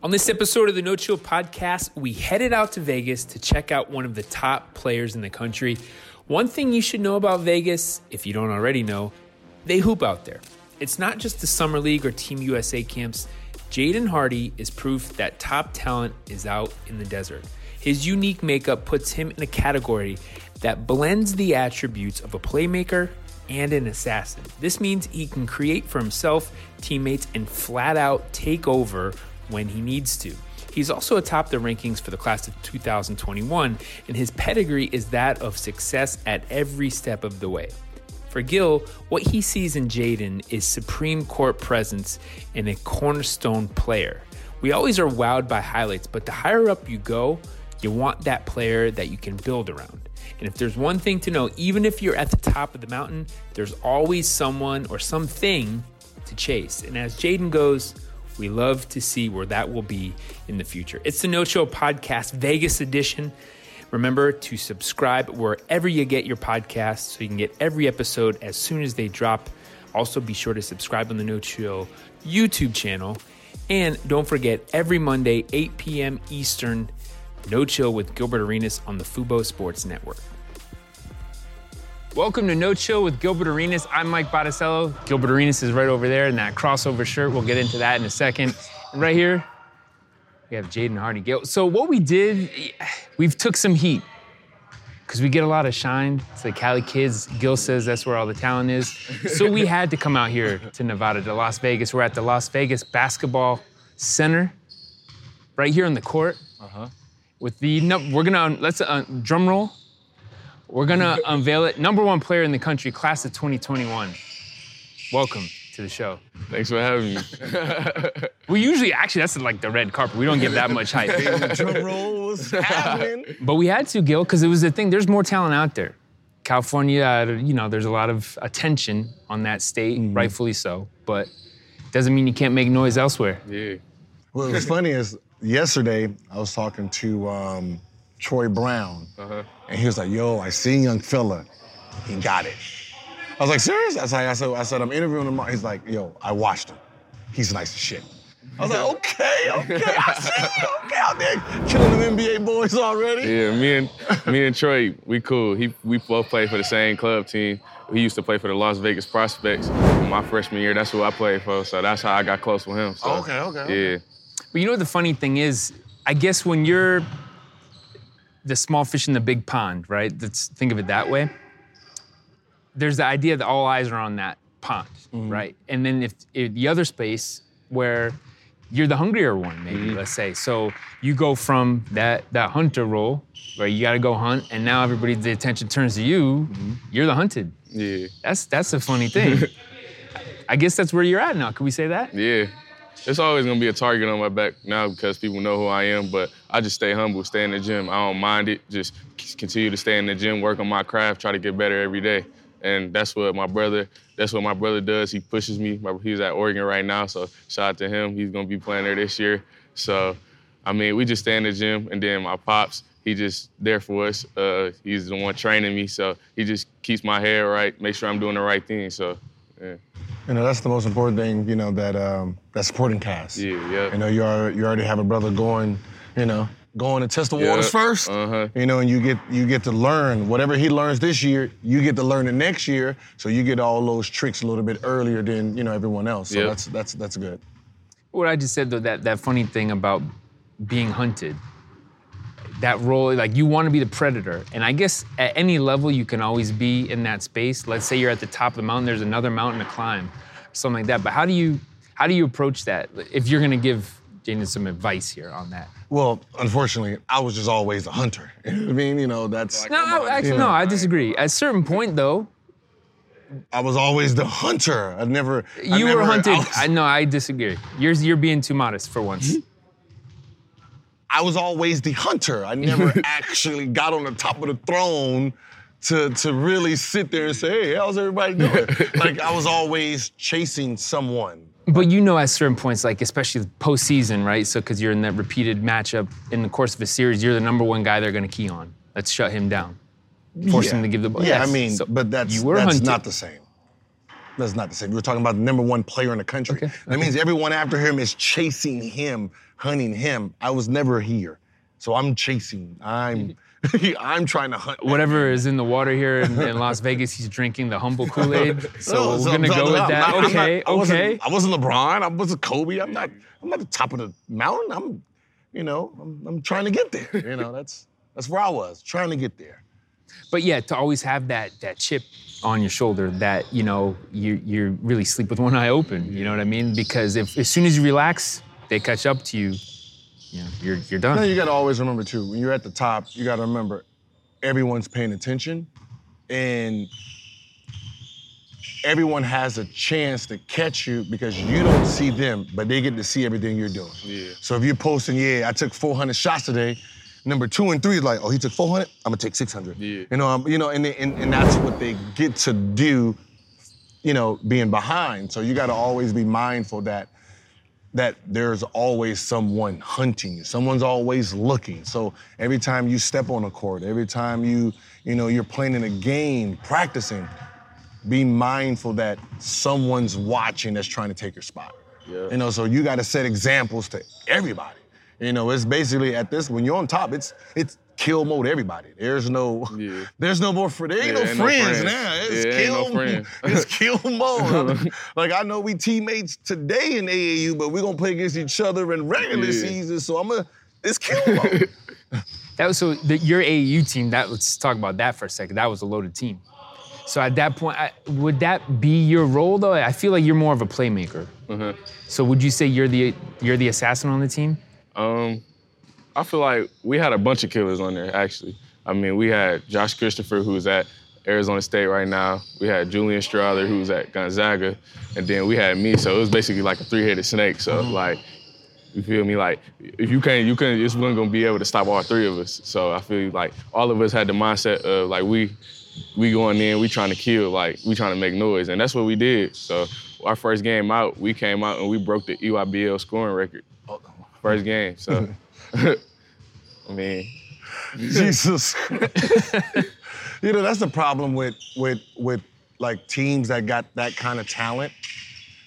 On this episode of the No Chill podcast, we headed out to Vegas to check out one of the top players in the country. One thing you should know about Vegas, if you don't already know, they hoop out there. It's not just the Summer League or Team USA camps. Jaden Hardy is proof that top talent is out in the desert. His unique makeup puts him in a category that blends the attributes of a playmaker and an assassin. This means he can create for himself, teammates, and flat out take over when he needs to. He's also atop the rankings for the class of 2021, and his pedigree is that of success at every step of the way. For Gil, what he sees in Jaden is supreme court presence and a cornerstone player. We always are wowed by highlights, but the higher up you go, you want that player that you can build around. And if there's one thing to know, even if you're at the top of the mountain, there's always someone or something to chase. And as Jaden goes, we love to see where that will be in the future. It's the No Chill Podcast Vegas edition. Remember to subscribe wherever you get your podcasts so you can get every episode as soon as they drop. Also, be sure to subscribe on the No Chill YouTube channel. And don't forget, every Monday, 8 p.m. Eastern, No Chill with Gilbert Arenas on the Fubo Sports Network. Welcome to No Chill with Gilbert Arenas. I'm Mike Botticello. Gilbert Arenas is right over there in that crossover shirt. We'll get into that in a second. And right here, we have Jaden Hardy. Gil. So what we did, we've took some heat because we get a lot of shine. It's the Cali kids. Gil says that's where all the talent is. So we had to come out here to Nevada, to Las Vegas. We're at the Las Vegas Basketball Center, right here on the court. Uh-huh. With the num- we're gonna let's uh, drum roll. We're gonna unveil it. Number one player in the country, class of 2021. Welcome to the show. Thanks for having me. We usually actually that's like the red carpet. We don't give that much hype. drum roll was happening. But we had to, Gil, because it was the thing. There's more talent out there. California, uh, you know, there's a lot of attention on that state, rightfully so. But doesn't mean you can't make noise elsewhere. yeah. What was funny is yesterday I was talking to um, Troy Brown, Uh-huh. And he was like, "Yo, I seen young fella, he got it." I was like, "Serious?" I said, "I said, I said I'm interviewing him." He's like, "Yo, I watched him. He's nice as shit." I was like, "Okay, okay, I see you. Okay, out there killing them NBA boys already." Yeah, me and me and Troy, we cool. He we both played for the same club team. He used to play for the Las Vegas Prospects. My freshman year, that's who I played for. So that's how I got close with him. So, Okay, okay, okay. Yeah. But you know what the funny thing is? I guess when you're the small fish in the big pond, right? Let's think of it that way. There's the idea that all eyes are on that pond, mm-hmm. right? And then if, if the other space where you're the hungrier one, maybe mm-hmm. let's say. So you go from that that hunter role, where you got to go hunt, and now everybody the attention turns to you. Mm-hmm. You're the hunted. Yeah. That's that's a funny thing. I guess that's where you're at now. Can we say that? Yeah. It's always gonna be a target on my back now because people know who I am, but I just stay humble, stay in the gym. I don't mind it. Just continue to stay in the gym, work on my craft, try to get better every day. And that's what my brother, that's what my brother does. He pushes me. He's at Oregon right now, so shout out to him. He's gonna be playing there this year. So, I mean, we just stay in the gym, and then my pops, he just there for us. Uh, he's the one training me, so he just keeps my head right, make sure I'm doing the right thing. So, yeah, You know, that's the most important thing. You know that um, that supporting cast. yeah, yeah. You know, you are, you already have a brother going, you know, going to test the waters first. uh-huh. You know, and you get you get to learn whatever he learns this year, you get to learn it next year. So you get all those tricks a little bit earlier than you know everyone else. So Yeah. that's that's that's good. what I just said though, that that funny thing about being hunted, that role, like you want to be the predator, and I guess at any level you can always be in that space. Let's say you're at the top of the mountain, there's another mountain to climb, something like that. But how do you how do you approach that? If you're gonna give Jaden some advice here on that. Well, unfortunately, I was just always a hunter. You know what I mean, you know, that's No, I- actually, no, I disagree. At a certain point, though, I was always the hunter. I never. I you were never- hunted. I was, I no, I disagree. You're you're being too modest for once. I was always the hunter. I never actually got on the top of the throne to to really sit there and say, "Hey, how's everybody doing?" like I was always chasing someone. But you know, at certain points, like especially the postseason, right? So, because you're in that repeated matchup in the course of a series, you're the number one guy they're going to key on. Let's shut him down. Force him to give the ball. Yeah, Yes. I mean, So but that's you were that's hunted. not the same. That's not the same. We're talking about the number one player in the country. Okay, That means everyone after him is chasing him, hunting him. I was never here, so I'm chasing. I'm I'm trying to hunt. Whatever is in the water here in, in Las Vegas, he's drinking the humble Kool Aid. So No, we're so gonna go with that. Not- okay, I wasn't, okay. I wasn't LeBron. I wasn't Kobe. I'm not. I'm not the top of the mountain. I'm, you know, I'm, I'm trying to get there. You know, that's that's where I was trying to get there. But yeah, to always have that that chip on your shoulder that you know you you really sleep with one eye open. You know what I mean? Because if as soon as you relax, they catch up to you. You know, you're you're Now done. you got to always remember too. When you're at the top, you got to remember everyone's paying attention, and everyone has a chance to catch you because you don't see them, but they get to see everything you're doing. Yeah. So if you're posting, yeah, I took 400 shots today. Number two and three is like, oh, he took 400. I'm gonna take 600. Yeah. You know, um, you know, and, they- and and that's what they get to do. You know, being behind. So you got to always be mindful that that there's always someone hunting you. Someone's always looking. So every time you step on a court, every time you, you know, you're playing in a game, practicing, be mindful that someone's watching that's trying to take your spot. Yeah. You know, so you got to set examples to everybody. You know, it's basically at this when you're on top, it's it's kill mode everybody. There's no Yeah. there's no more fr- there ain't Yeah, no ain't no friends friends. now. It's Yeah, kill no it's kill mode. like I know we teammates today in AAU, but we're gonna play against each other in regular Yeah. season. So I'm gonna it's kill mode. That was so the, your AAU team. That let's talk about that for a second. That was a loaded team. So at that point, I, would that be your role though? I feel like you're more of a playmaker. Uh-huh. So would you say you're the you're the assassin on the team? Um, I feel like we had a bunch of killers on there, actually. I mean, we had Josh Christopher, who's at Arizona State right now. We had Julian Strawther, who's at Gonzaga. And then we had me, so it was basically like a three-headed snake. So, mm-hmm. like, you feel me? Like, if you can't, you can't, just wasn't gonna be able to stop all three of us. So I feel like all of us had the mindset of, like, we, we going in, we trying to kill, like, we trying to make noise. And that's what we did. So our first game out, we came out and we broke the EYBL scoring record. Oh, first game. So, I mean, Jesus. you know, that's the problem with with with like teams that got that kind of talent.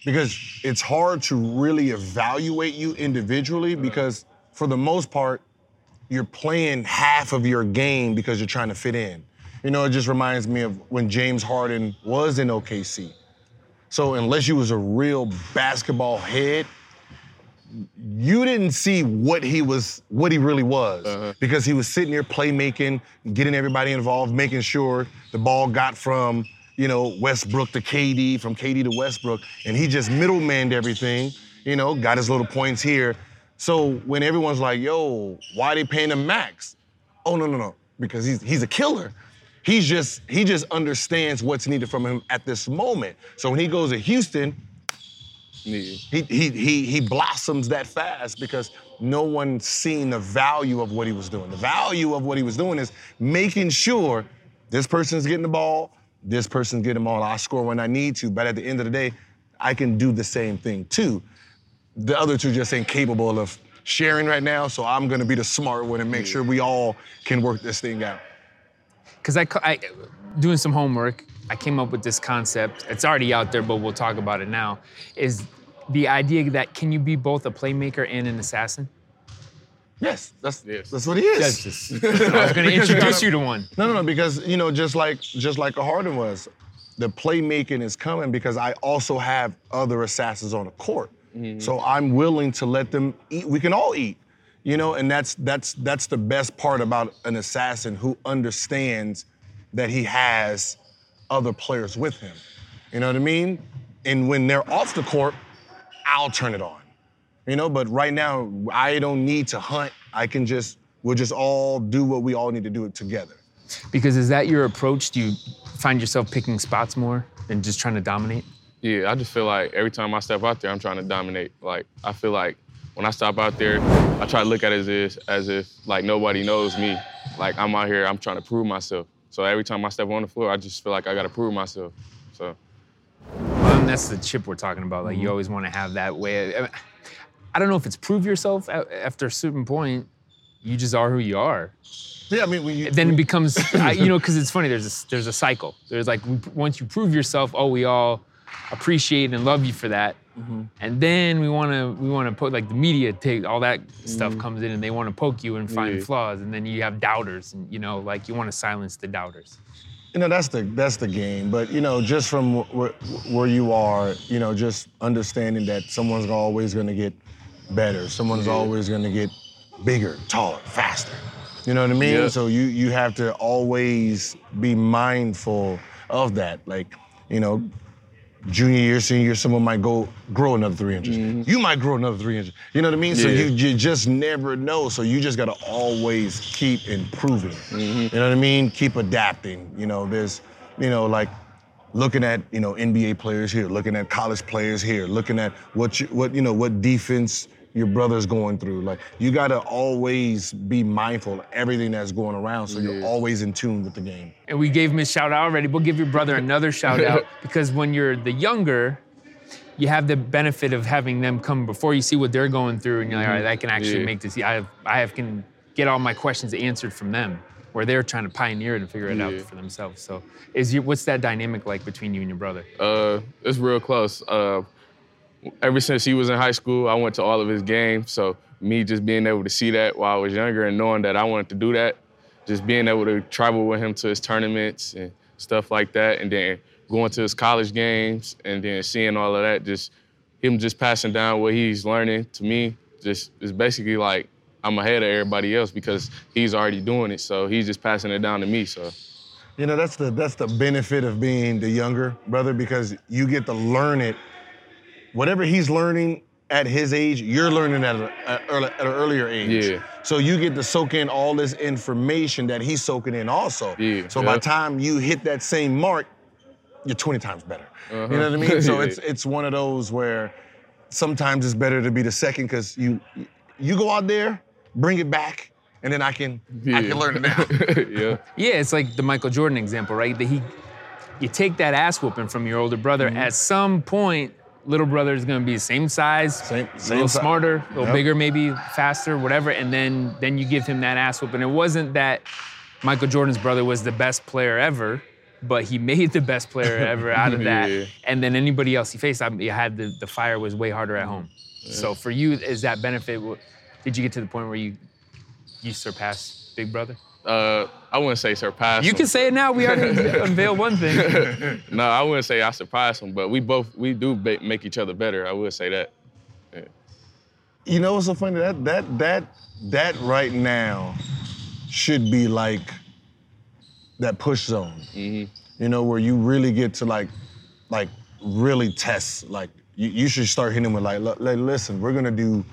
Because it's hard to really evaluate you individually because for the most part, you're playing half of your game because you're trying to fit in. You know, it just reminds me of when James Harden was in OKC. So unless you was a real basketball head, you didn't see what he was, what he really was, uh-huh. because he was sitting there playmaking, getting everybody involved, making sure the ball got from, you know, Westbrook to KD, from KD to Westbrook, and he just middlemaned everything, you know, got his little points here. So when everyone's like, "Yo, why they paying him max?" Oh no, no, no, because he's he's a killer. He's just he just understands what's needed from him at this moment. So when he goes to Houston, yeah. he, he, he, he blossoms that fast because no one seen the value of what he was doing. The value of what he was doing is making sure this person's getting the ball, this person's getting the ball. I score when I need to, but at the end of the day, I can do the same thing too. The other two just ain't capable of sharing right now, so I'm gonna be the smart one and make sure we all can work this thing out. Because I, I, doing some homework, I came up with this concept. It's already out there, but we'll talk about it now. Is the idea that can you be both a playmaker and an assassin? Yes, that's Yes. that's what he is. That's just, I was going to Because you introduce gotta- you to one. No, no, no, because you know, just like just like a Harden was, the playmaking is coming because I also have other assassins on the court. Mm-hmm. So I'm willing to let them eat. We can all eat, you know, and that's that's that's the best part about an assassin who understands that he has other players with him. You know what I mean? And when they're off the court, I'll turn it on. You know, but right now I don't need to hunt. I can just we'll just all do what we all need to do it together. Because is that your approach? Do you find yourself picking spots more than just trying to dominate? Yeah, I just feel like every time I step out there, I'm trying to dominate. Like I feel like when I step out there, I try to look at it as if, as if like nobody knows me. Like I'm out here, I'm trying to prove myself. So every time I step on the floor, I just feel like I got to prove myself. So Well, and that's the chip we're talking about. Like you mm-hmm. always want to have that way. I- I don't know if it's prove yourself after a certain point. You just are who you are. Yeah, I mean, when you Then it becomes, I, you know, because it's funny. There's a, there's a cycle. There's like once you prove yourself, oh, we all appreciate and love you for that. Mm-hmm. And then we want to we want to put like the media take all that stuff comes in and they want to poke you and find Mm-hmm. Yeah. flaws and then you have doubters and you know like you want to silence the doubters. You know, that's the that's the game. But you know, just from where, where you are, you know, just understanding that someone's always going to get better. Someone's always going to get bigger, taller, faster. You know what I mean? Yeah. So you you have to always be mindful of that. Like, you know, junior year, senior year, someone might go grow another three inches. Mm-hmm. You might grow another three inches. You know what I mean? So you, you just never know. So you just gotta always keep improving. Mm-hmm. You know what I mean? Keep adapting. You know, there's, you know, like looking at you know NBA players here, looking at college players here, looking at what you, what you know what defense your brother's going through. Like you gotta always be mindful of everything that's going around, so you're always in tune with the game. And we gave him a shout out already. We'll give your brother another shout out because when you're the younger, you have the benefit of having them come before you see what they're going through, and you're like, all right, I can actually Yeah. make this. I have, I have can get all my questions answered from them, where they're trying to pioneer it and figure it out for themselves. So, is you what's that dynamic like between you and your brother? Uh, it's real close. Uh, ever since he was in high school, I went to all of his games. So me just being able to see that while I was younger and knowing that I wanted to do that, just being able to travel with him to his tournaments and stuff like that, and then going to his college games and then seeing all of that, just him just passing down what he's learning to me, just is basically like I'm ahead of everybody else because he's already doing it. So he's just passing it down to me. So You know, that's the that's the benefit of being the younger brother because you get to learn it. Whatever he's learning at his age, you're learning at, a, at, early, at an earlier age. Yeah. So you get to soak in all this information that he's soaking in also. Yeah, So by the time you hit that same mark, you're 20 times better. You know what I Uh-huh. mean? So Yeah. it's it's one of those where sometimes it's better to be the second because you you go out there, bring it back, and then I can I can learn it now. yeah. Yeah, it's like the Michael Jordan example, right? That he, you take that ass whooping from your older brother. Mm-hmm. At some point, little brother is gonna be the same size, Same- a little si- smarter, a little Yep. bigger, maybe faster, whatever. And then then you give him that ass whoop. And It wasn't that Michael Jordan's brother was the best player ever, but he made the best player ever out of that. Yeah. And then anybody else he faced, I had the, the fire was way harder at home. So for you, is that benefit? Did you get to the point where you you surpassed Big Brother? Uh, I wouldn't say surpass. You him. can say it now. We already unveiled one thing. No, I wouldn't say I surpassed him, but we both we do ba- make each other better. I would say that. You know what's so funny? That that that that right now should be like that push zone. You know, where you really get to like like really test. Like you, you should start hitting with like, "Look, like, listen, we're gonna do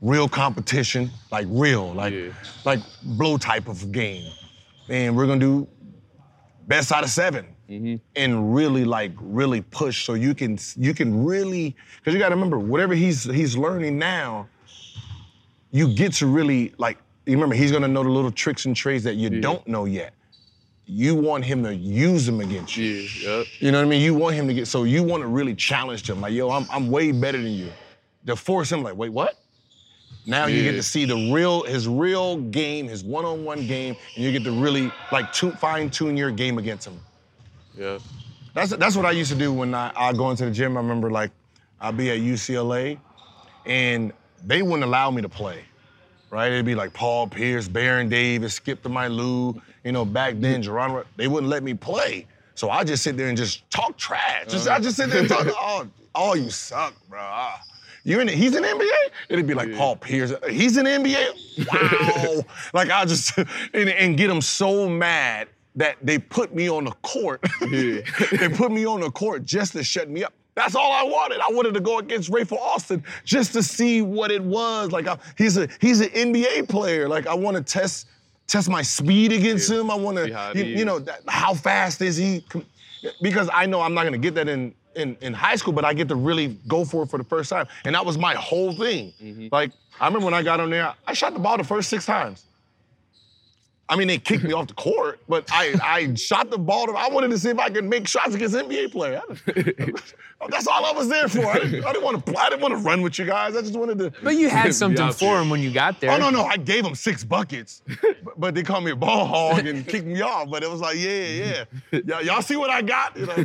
real competition, like real, like Yeah. like blow type of game, and we're gonna do best out of 7 mm-hmm. and really like really push so you can you can really because you got to remember whatever he's he's learning now you get to really like you remember he's gonna know the little tricks and trades that you don't know yet you want him to use them against you Yeah. Yep. you know what I mean? You want him to get so you want to really challenge him, like, yo, I'm I'm way better than you. To force him, like, wait, what? Now you get to see the real his real game, his one-on-one game, and you get to really like tu- fine tune your game against him. Yeah. That's that's what I used to do when I I go into the gym. I remember like I'd be at UCLA, and they wouldn't allow me to play. Right? It'd be like Paul Pierce, Baron Davis, Skip to my Lou. You know, back then, Geronimo, they wouldn't let me play. So I just sit there and just talk trash. Just I uh-huh. just sit there and talk. Oh, oh, you suck, bro. Ah. You in? He's in the NBA. It'd be like Paul Pierce. He's in the NBA. Wow. like I just and, and get them so mad that they put me on the court. Yeah. they put me on the court just to shut me up. That's all I wanted. I wanted to go against Rafer Alston just to see what it was. Like I, he's a he's an NBA player. Like I want to test test my speed against Yeah. him. I want to you, you know that, how fast is he? Because I know I'm not gonna get that in. In, in high school, but I get to really go for it for the first time. And that was my whole thing. Mm-hmm. Like, I remember when I got on there, I shot the ball the first six times. I mean, they kicked me off the court, but I, I shot the ball. I wanted to see if I could make shots against NBA players. That's all I was there for. I didn't, I didn't want to. I didn't want to run with you guys. I just wanted to. But you had something for him when you got there. Oh no, no, I gave him six buckets, but, but they called me a ball hog and kicked me off. But it was like, yeah, yeah, y'all, y'all see what I got? You know?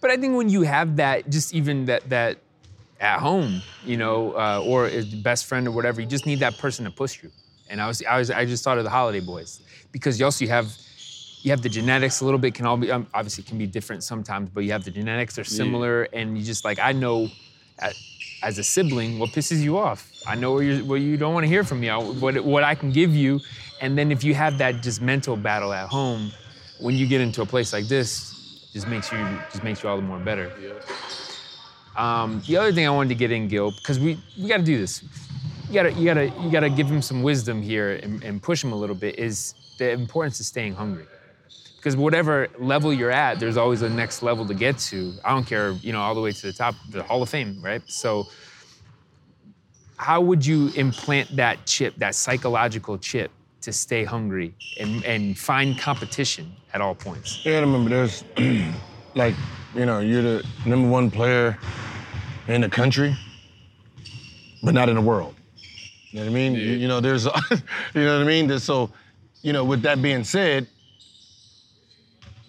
But I think when you have that, just even that that at home, you know, uh, or a best friend or whatever, you just need that person to push you. And I was, I was, I just thought of the Holiday Boys because you also you have, you have the genetics a little bit can all be um, obviously can be different sometimes, but you have the genetics they're similar, and you just like I know, at, as a sibling, what pisses you off. I know what you what you don't want to hear from me. I, what what I can give you, and then if you have that just mental battle at home, when you get into a place like this, just makes you just makes you all the more better. Um, the other thing I wanted to get in, Gil, because we we got to do this. You gotta you gotta you gotta give him some wisdom here and, and push him a little bit. Is the importance of staying hungry? Because whatever level you're at, there's always a next level to get to. I don't care, you know, all the way to the top, the Hall of Fame, right? So, how would you implant that chip, that psychological chip, to stay hungry and and find competition at all points? Gotta remember, there's like, you know, you're the number one player in the country, but not in the world. You know what I mean? You, you know, there's, you know what I mean? There's, so, you know, with that being said,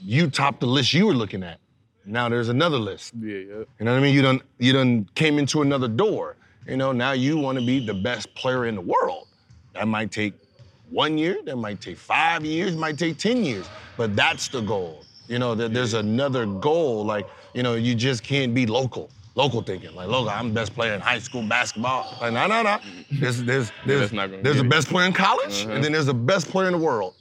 you topped the list you were looking at. Now there's another list. Yeah, yeah. You know what I mean? You done you done came into another door. You know, now you want to be the best player in the world. That might take one year, that might take five years, might take 10 years. But that's the goal. You know, that there's another goal. Like, you know, you just can't be local. Local thinking. Like, local, I'm the best player in high school basketball. Like, no, no, no. There's there's there's, that's not gonna there's the best player in college, uh-huh. and then there's the best player in the world.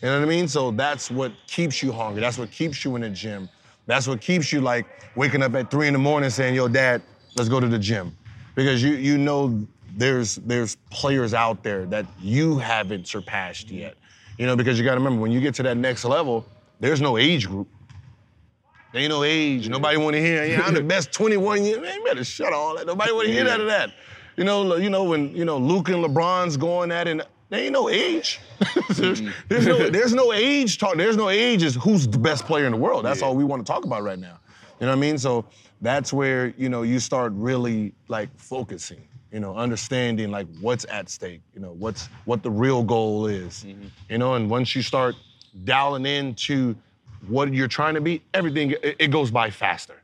You know what I mean? So that's what keeps you hungry. That's what keeps you in the gym. That's what keeps you like waking up at three in the morning saying, "Yo, Dad, let's go to the gym," because you you know there's there's players out there that you haven't surpassed yet. You know, because you got to remember when you get to that next level, there's no age group. There ain't no age. Nobody want to hear. Yeah, I'm the best 21 year. Man, better shut all that. Nobody want to hear Yeah. that of that. You know, you know when you know Luka and LeBron's going at it. There ain't no age. there's, mm. there's no there's no age talk. There's no age. Is who's the best player in the world? That's Yeah. all we want to talk about right now. You know what I mean? So that's where you know you start really like focusing. You know, understanding like what's at stake. You know, what's what the real goal is. Mm-hmm. You know, and once you start dialing into what you're trying to be, everything it, it goes by faster.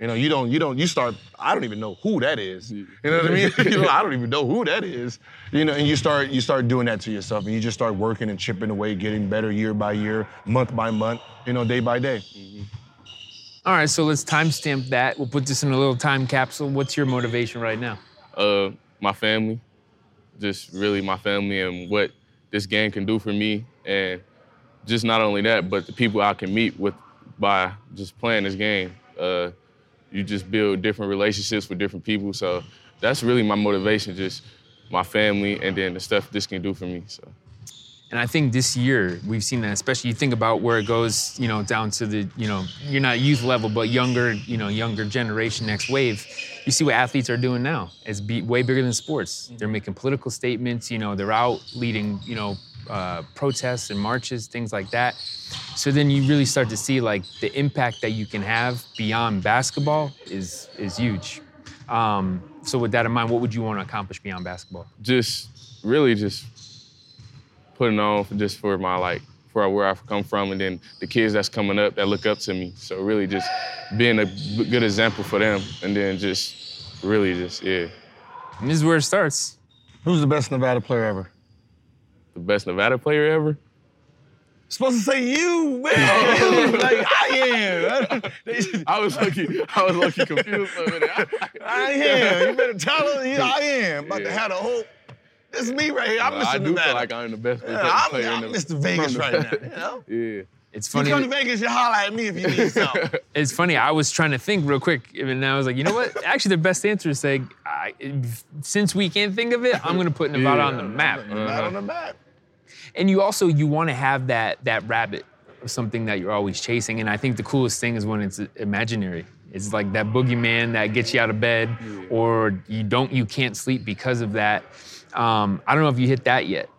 You know, you don't, you don't, you start. I don't even know who that is. You know what I mean? you know, I don't even know who that is. You know, and you start, you start doing that to yourself, and you just start working and chipping away, getting better year by year, month by month. You know, day by day. Mm-hmm. All right, so let's timestamp that. We'll put this in a little time capsule. What's your motivation right now? Uh, my family, just really my family and what this game can do for me, and just not only that, but the people I can meet with by just playing this game. Uh, you just build different relationships with different people, so that's really my motivation, just my family, and then the stuff this can do for me. So. And I think this year we've seen that, especially you think about where it goes, you know, down to the, you know, you're not youth level, but younger, you know, younger generation, next wave. You see what athletes are doing now. It's be, way bigger than sports. They're making political statements. You know, they're out leading, you know, uh, protests and marches, things like that. So then you really start to see like the impact that you can have beyond basketball is is huge. Um, so with that in mind, what would you want to accomplish beyond basketball? just really just putting on for just for my like for where I've come from and then the kids that's coming up that look up to me. So really just being a good example for them and then just really just yeah, And this is where it starts. Who's the best Nevada player ever? the best Nevada player ever. Supposed to say you, man. like I am. I was lucky. I was lucky confused for a minute. I am. You better tell them. I am. About to have a whole. This is me right here. I'm Mr. I do Nevada. feel like I'm the best Yeah, I'm, player I'm in the, Mr. Vegas right now. You know? yeah. It's funny. You funny. come to Vegas, you holler at me if you need something. It's funny. I was trying to think real quick, and then I was like, you know what? Actually, the best answer is say, I, since we can't think of it, I'm gonna put Nevada Yeah. on the map. Not on the map. Uh-huh. And you also you want to have that that rabbit of something that you're always chasing. And I think the coolest thing is when it's imaginary. It's like that boogeyman that gets you out of bed, or you don't you can't sleep because of that. Um, I don't know if you hit that yet,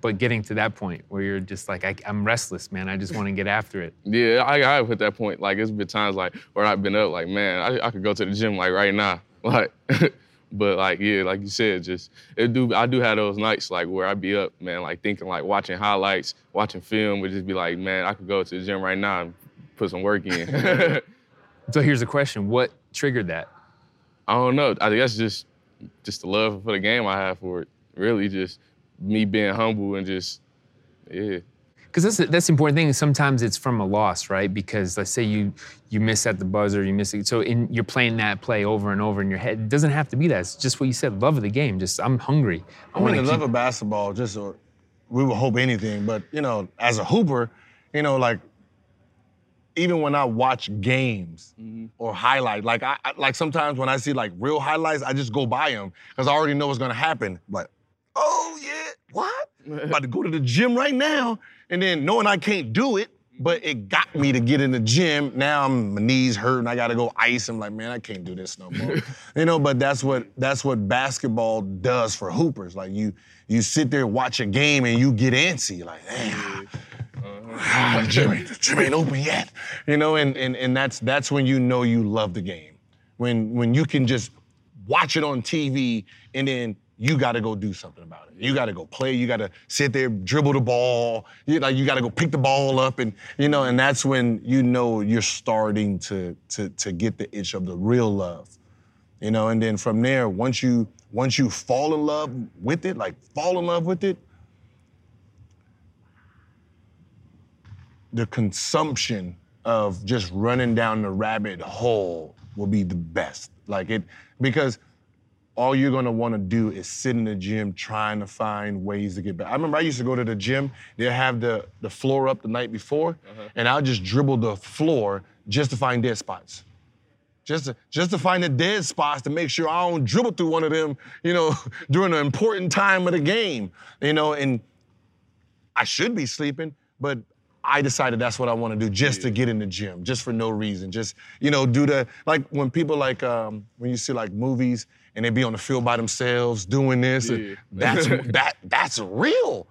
but getting to that point where you're just like, I, I'm restless, man. I just want to get after it. Yeah, I, I hit that point. Like it's been times like where I've been up, like man, I, I could go to the gym like right now, like. but like yeah, like you said, just it do. I do have those nights like where I be up, man, like thinking like watching highlights, watching film, would just be like, man, I could go to the gym right now and put some work in. So here's the question: What triggered that? I don't know. I think that's just just the love for the game I have for it. Really, just me being humble and just yeah. Because that's that's the important thing. Sometimes it's from a loss, right? Because let's say you you miss at the buzzer, you miss it. So in, you're playing that play over and over in your head. It doesn't have to be that. It's just what you said. Love of the game. Just I'm hungry. I, I want mean, to the keep. love of basketball, just or we would hope anything, but you know, as a hooper, you know, like even when I watch games mm-hmm. or highlight, like I I- like sometimes when I see like real highlights, I just go by them because I already know what's gonna happen. Like, oh yeah, what? About to go to the gym right now, and then knowing I can't do it, but mm-hmm. it got me to get in the gym. Now I'm my knees hurt and I gotta go ice. I'm like, man, I can't do this no more. you know, but that's what that's what basketball does for hoopers. Like you you sit there watch a game and you get antsy. Like, damn. Ah, gym, ain't, ain't open yet, you know, and, and and that's that's when you know you love the game. When when you can just watch it on TV and then you got to go do something about it. You got to go play. You got to sit there, dribble the ball. You like you got to go pick the ball up, and you know, and that's when you know you're starting to to to get the itch of the real love, you know. And then from there, once you once you fall in love with it, like fall in love with it, the consumption of just running down the rabbit hole will be the best. Like it, because all you're gonna wanna do is sit in the gym trying to find ways to get better. I remember I used to go to the gym, they'll have the, the floor up the night before, uh-huh. and I'll just dribble the floor just to find dead spots. Just to, just to find the dead spots to make sure I don't dribble through one of them, you know, during an important time of the game. You know, and I should be sleeping, but I decided that's what I want to do just to get in the gym, just for no reason. Just, you know, do the, like when people like, um, when you see like movies and they be on the field by themselves doing this, Yeah. that's, that, that's real.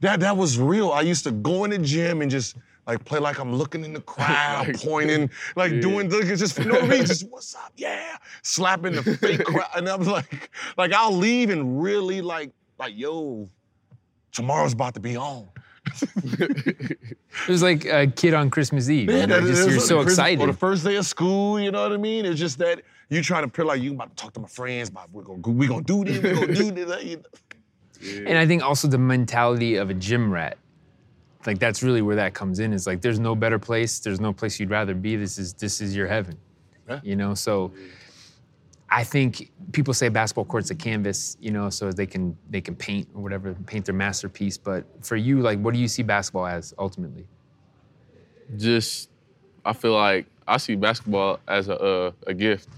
That, that was real. I used to go in the gym and just like play like I'm looking in the crowd, Like, pointing, like yeah. doing like, just for no reason, just what's up, yeah, slapping the fake crowd, and I'm like, like I'll leave and really like, like yo, tomorrow's about to be on. It was like a kid on Christmas Eve. you know, just, you're like so excited. Or the first day of school, you know what I mean? It's just that you're trying to feel like you about to talk to my friends, about we're gonna we gonna do this, we're gonna do this. you know. And I think also the mentality of a gym rat. Like that's really where that comes in. Is like there's no better place. There's no place you'd rather be. This is this is your heaven. Yeah. You know, so I think people say basketball court's a canvas, you know, so they can they can paint or whatever, paint their masterpiece. But for you, like what do you see basketball as ultimately? just I feel like I see basketball as a a gift.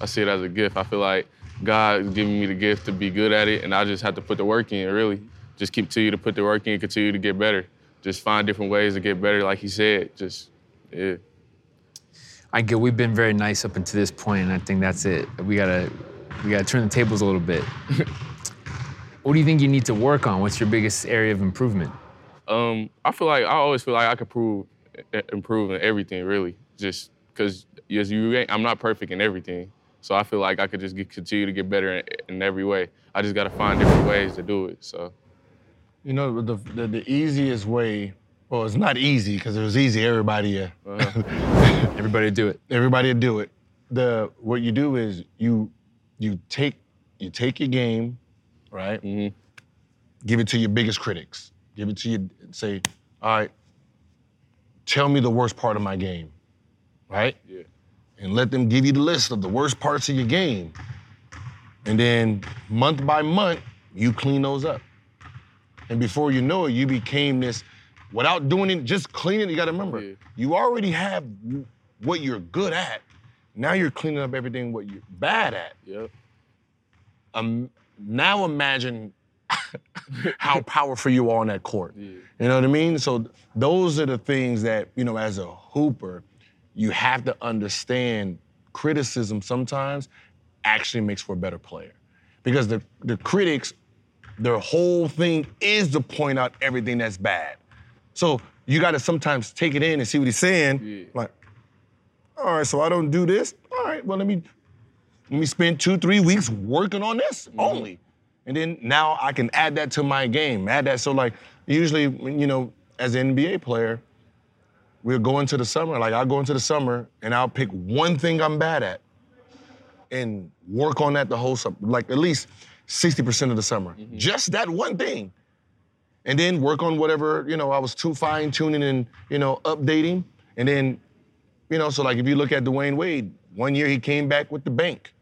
I see it as a gift. I feel like God is giving me the gift to be good at it, and I just have to put the work in. Really, just continue to put the work in, continue to get better. Just find different ways to get better, like he said. Just yeah. I get we've been very nice up until this point, and I think that's it. We gotta we gotta turn the tables a little bit. what do you think you need to work on? What's your biggest area of improvement? Um, I feel like I always feel like I could prove, improve in everything, really. Just because yes, you ain't, I'm not perfect in everything, so I feel like I could just get, continue to get better in, in every way. I just got to find different ways to do it. So You know, the, the the easiest way, well, it's not easy because it was easy. Everybody, uh, Everybody do it. everybody do it. The what you do is you you take you take your game, right? mhm. Give it to your biggest critics. Give it to you. Say, all right. Tell me the worst part of my game, right? Yeah. And let them give you the list of the worst parts of your game. And then month by month, you clean those up. And before you know it, you became this, without doing it, just cleaning. You got to remember, Yeah. you already have what you're good at. Now you're cleaning up everything what you're bad at. Yep. Um, now imagine how powerful you are on that court. Yeah. You know what I mean? So those are the things that, you know, as a hooper, you have to understand criticism sometimes actually makes for a better player. Because the, the critics, their whole thing is to point out everything that's bad. So you gotta sometimes take it in and see what he's saying. Yeah. Like, all right, so I don't do this. All right, well, let me let me spend two, three weeks working on this mm-hmm. only. And then now I can add that to my game. Add that. So like usually, you know, as an NBA player, we'll go into the summer. Like I'll go into the summer and I'll pick one thing I'm bad at and work on that the whole summer, like at least 60% of the summer. Mm-hmm. Just that one thing. And then work on whatever, you know, I was too fine tuning and, you know, updating. And then, you know, so like if you look at Dwyane Wade, one year he came back with the bank.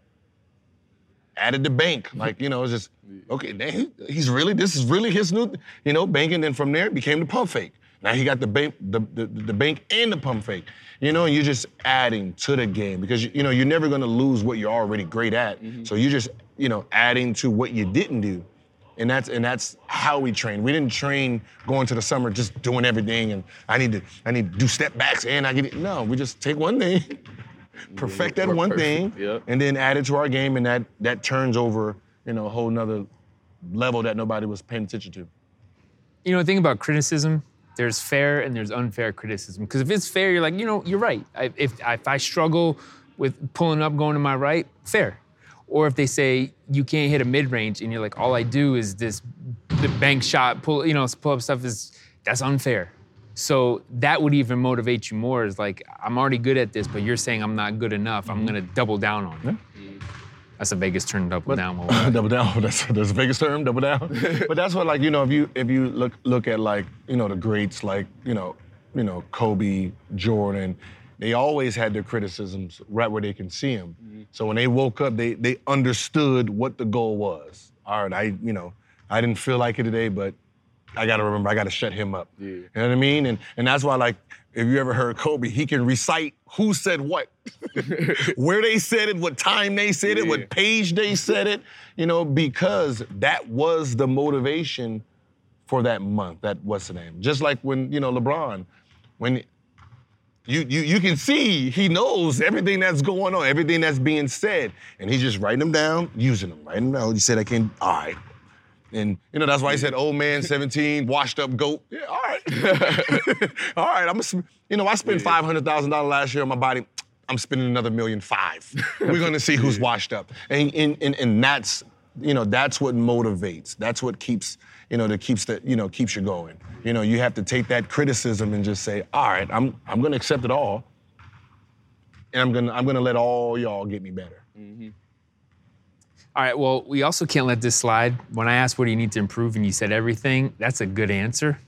Added the bank. Like, you know, it's just, okay, damn, he's really, this is really his new, you know, banking. Then from there it became the pump fake. Now he got the bank, the, the, the bank and the pump fake. You know, and you're just adding to the game because you know you're never gonna lose what you're already great at. Mm-hmm. So you're just, you know, adding to what you didn't do. And that's and that's how we train. We didn't train going to the summer just doing everything and I need to I need to do step backs and I get it. No, we just take one thing, perfect that one perfect. thing, Yep. and then add it to our game and that that turns over, you know, a whole nother level that nobody was paying attention to. you know, the thing about criticism, there's fair and there's unfair criticism. Because if it's fair, you're like, you know, you're right. I, if if I struggle with pulling up, going to my right, fair. Or if they say you can't hit a mid range, and you're like, all I do is this, the bank shot, pull, you know, pull up stuff is that's unfair. So that would even motivate you more. Is like, I'm already good at this, but you're saying I'm not good enough. I'm gonna mm-hmm. double down on it. That's a Vegas turn double down. double down. That's that's the biggest term. Double down. but that's what like you know if you if you look look at like you know the greats like you know you know Kobe, Jordan, they always had their criticisms right where they can see them. Mm-hmm. So when they woke up, they they understood what the goal was. All right, I you know I didn't feel like it today, but I got to remember I got to shut him up. Yeah. You know what I mean? And and that's why like if you ever heard Kobe, he can recite who said what, where they said it, what time they said it, what page they said it, you know, because that was the motivation for that month. That what's the name? Just like when you know LeBron, when you you you can see he knows everything that's going on, everything that's being said, and he's just writing them down, using them, writing them down. He said, "I can." All right. And you know that's why he said, "Old man, 17, washed up goat." Yeah, all right, all right. I'm, a, you know, I spent five hundred thousand dollars last year on my body. I'm spending another million five. We're gonna see who's washed up, and and, and and that's you know that's what motivates. That's what keeps you know that keeps the you know keeps you going. You know, you have to take that criticism and just say, "All right, I'm I'm gonna accept it all, and I'm gonna I'm gonna let all y'all get me better." Mm-hmm. All right, well, we also can't let this slide. When I asked what do you need to improve and you said everything, that's a good answer.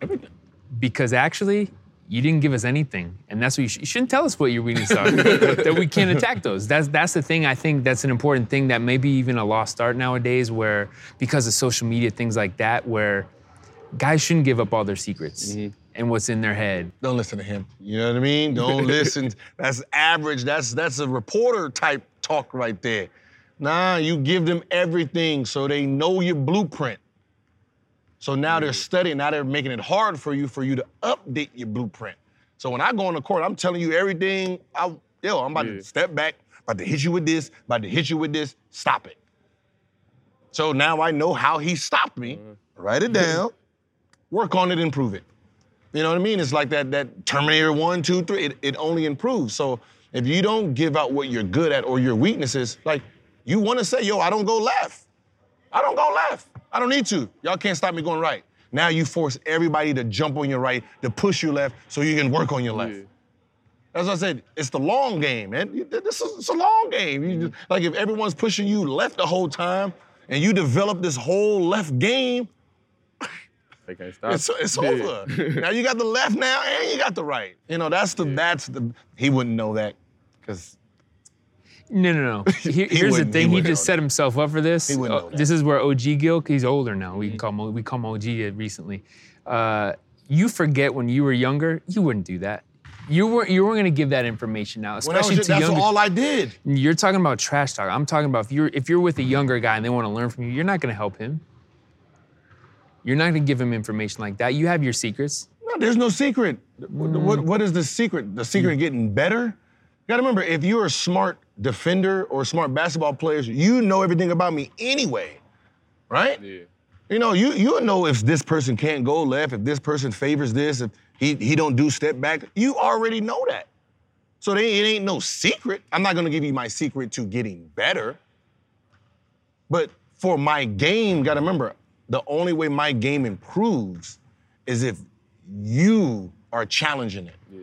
Everything. Because actually, you didn't give us anything. And that's what you, sh- you shouldn't tell us what your weaknesses are, that we can't attack those. That's, that's the thing, I think that's an important thing that maybe even a lost art nowadays, where because of social media, things like that, where guys shouldn't give up all their secrets mm-hmm. and what's in their head. Don't listen to him. You know what I mean? Don't listen. That's average. That's that's a reporter type talk right there. Nah, you give them everything so they know your blueprint. So now they're mm. studying. Now they're making it hard for you for you to update your blueprint. So when I go on the court, I'm telling you everything. I, yo, I'm about Yeah. to step back, about to hit you with this, about to hit you with this. Stop it. So now I know how he stopped me. Mm-hmm. Write it down. Work on it, improve it. You know what I mean? It's like that that Terminator one, two, three. It, it only improves. So if you don't give out what you're good at or your weaknesses, like you want to say, yo, I don't go left. I don't go left. I don't need to. Y'all can't stop me going right. Now you force everybody to jump on your right, to push you left, so you can work on your left. Yeah. As I said, it's the long game, man. This is it's a long game. You just- like if everyone's pushing you left the whole time, and you develop this whole left game, They can't stop. it's, it's over. now you got the left now, and you got the right. You know that's the that's the. He wouldn't know that, because No, no, no. Here- He here's the wouldn't- he thing. He, just know set himself up for this. He wouldn't Uh, know that. this is where OG Gil, he's older now. We can call him, we call him OG recently. Uh, you forget when you were younger, you wouldn't do that. You weren't you weren't gonna give that information out, when I was especially just, to that's younger. all I did. You're talking about trash talk. I'm talking about if you're if you're with a younger guy and they want to learn from you, you're not gonna help him. You're not gonna give him information like that. You have your secrets. No, there's no secret. What, mm. what, what is the secret? The secret of getting better? You gotta remember, if you're a smart defender or smart basketball player, you know everything about me anyway, right? Yeah. You know, you you know if this person can't go left, if this person favors this, if he he don't do step back, you already know that. So they, it ain't no secret. I'm not gonna give you my secret to getting better. But for my game, gotta remember, the only way my game improves is if you are challenging it. Yeah.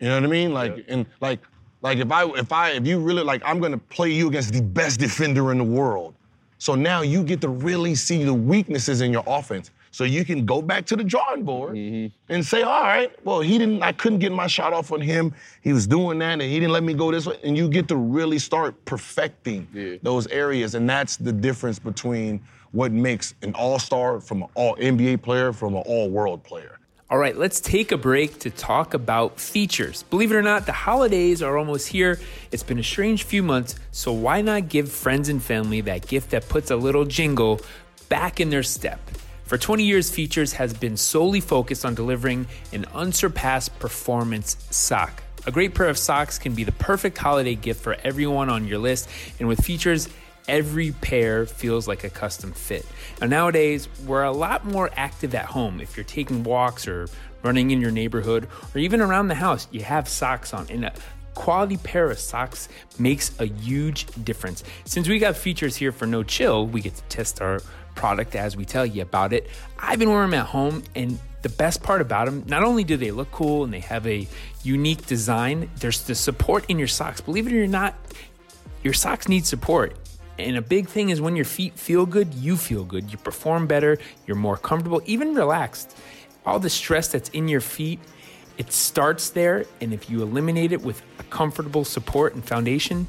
You know what I mean? Like Yeah. and like like if I if I if you really like I'm gonna play you against the best defender in the world. So now you get to really see the weaknesses in your offense. So you can go back to the drawing board mm-hmm. and say, all right, well, he didn't, I couldn't get my shot off on him. He was doing that and he didn't let me go this way. And you get to really start perfecting Yeah. those areas. And that's the difference between what makes an all-star from an all NBA player from an all-world player. All right, let's take a break to talk about Feetures. Believe it or not, the holidays are almost here. It's been a strange few months, so why not give friends and family that gift that puts a little jingle back in their step? For 20 years, Feetures has been solely focused on delivering an unsurpassed performance sock. A great pair of socks can be the perfect holiday gift for everyone on your list, and with Feetures, every pair feels like a custom fit. Now, nowadays, we're a lot more active at home. If you're taking walks or running in your neighborhood or even around the house, you have socks on. And a quality pair of socks makes a huge difference. Since we got Feetures here for No Chill, we get to test our product as we tell you about it. I've been wearing them at home and the best part about them, not only do they look cool and they have a unique design, there's the support in your socks. Believe it or not, your socks need support. And a big thing is when your feet feel good, you feel good. You perform better, you're more comfortable, even relaxed. All the stress that's in your feet, it starts there. And if you eliminate it with a comfortable support and foundation,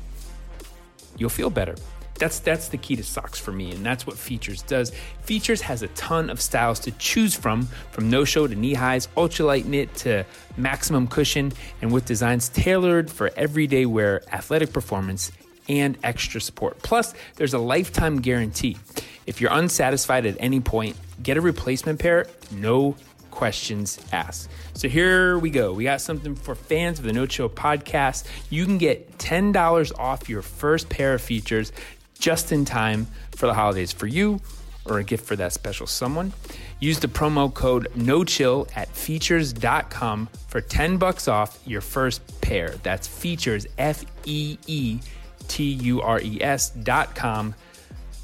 you'll feel better. That's that's the key to socks for me, and that's what Feetures does. Feetures has a ton of styles to choose from, from no-show to knee-highs, ultralight knit to maximum cushion, and with designs tailored for everyday wear, athletic performance, and extra support. Plus, there's a lifetime guarantee. If you're unsatisfied at any point, get a replacement pair, no questions asked. So here we go. We got something for fans of the No Chill podcast. You can get $10 off your first pair of Feetures just in time for the holidays for you or a gift for that special someone. Use the promo code NOCHILL at feetures.com for 10 bucks off your first pair. That's Feetures F E E T U R E S dot com